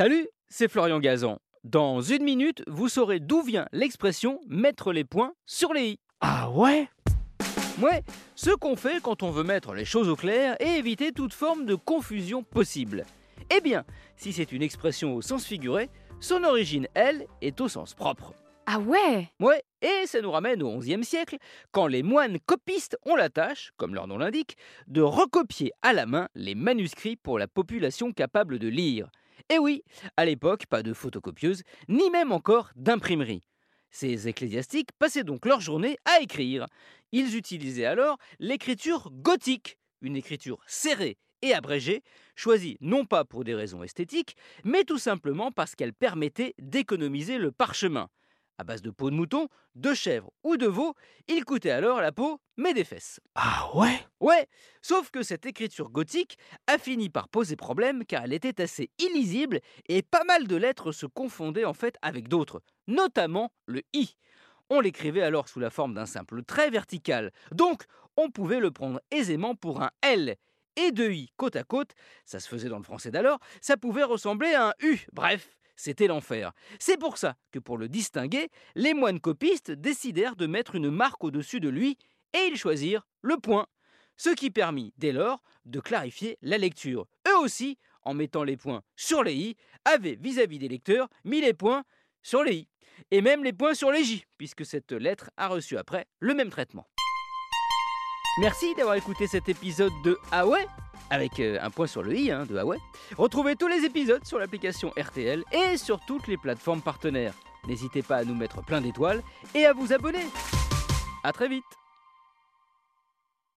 Salut, c'est Florian Gazan. Dans une minute, vous saurez d'où vient l'expression mettre les points sur les i. Ah ouais? Ouais, ce qu'on fait quand on veut mettre les choses au clair et éviter toute forme de confusion possible. Eh bien, si c'est une expression au sens figuré, son origine, elle, est au sens propre. Ah ouais? Ouais, et ça nous ramène au XIe siècle, quand les moines copistes ont la tâche, comme leur nom l'indique, de recopier à la main les manuscrits pour la population capable de lire. Et oui, à l'époque, pas de photocopieuse, ni même encore d'imprimerie. Ces ecclésiastiques passaient donc leur journée à écrire. Ils utilisaient alors l'écriture gothique, une écriture serrée et abrégée, choisie non pas pour des raisons esthétiques, mais tout simplement parce qu'elle permettait d'économiser le parchemin. À base de peau de mouton, de chèvre ou de veau, il coûtait alors la peau, mais des fesses. Ah ouais? Ouais, sauf que cette écriture gothique a fini par poser problème car elle était assez illisible et pas mal de lettres se confondaient en fait avec d'autres, notamment le i. On l'écrivait alors sous la forme d'un simple trait vertical, donc on pouvait le prendre aisément pour un L. Et deux i côte à côte, ça se faisait dans le français d'alors, ça pouvait ressembler à un U. Bref, c'était l'enfer. C'est pour ça que pour le distinguer, les moines copistes décidèrent de mettre une marque au-dessus de lui et ils choisirent le point. Ce qui permit dès lors de clarifier la lecture. Eux aussi, en mettant les points sur les i, avaient vis-à-vis des lecteurs mis les points sur les i. Et même les points sur les j, puisque cette lettre a reçu après le même traitement. Merci d'avoir écouté cet épisode de Ah avec euh, un point sur le i hein, de ouais. Retrouvez tous les épisodes sur l'application RTL et sur toutes les plateformes partenaires. N'hésitez pas à nous mettre plein d'étoiles et à vous abonner. A très vite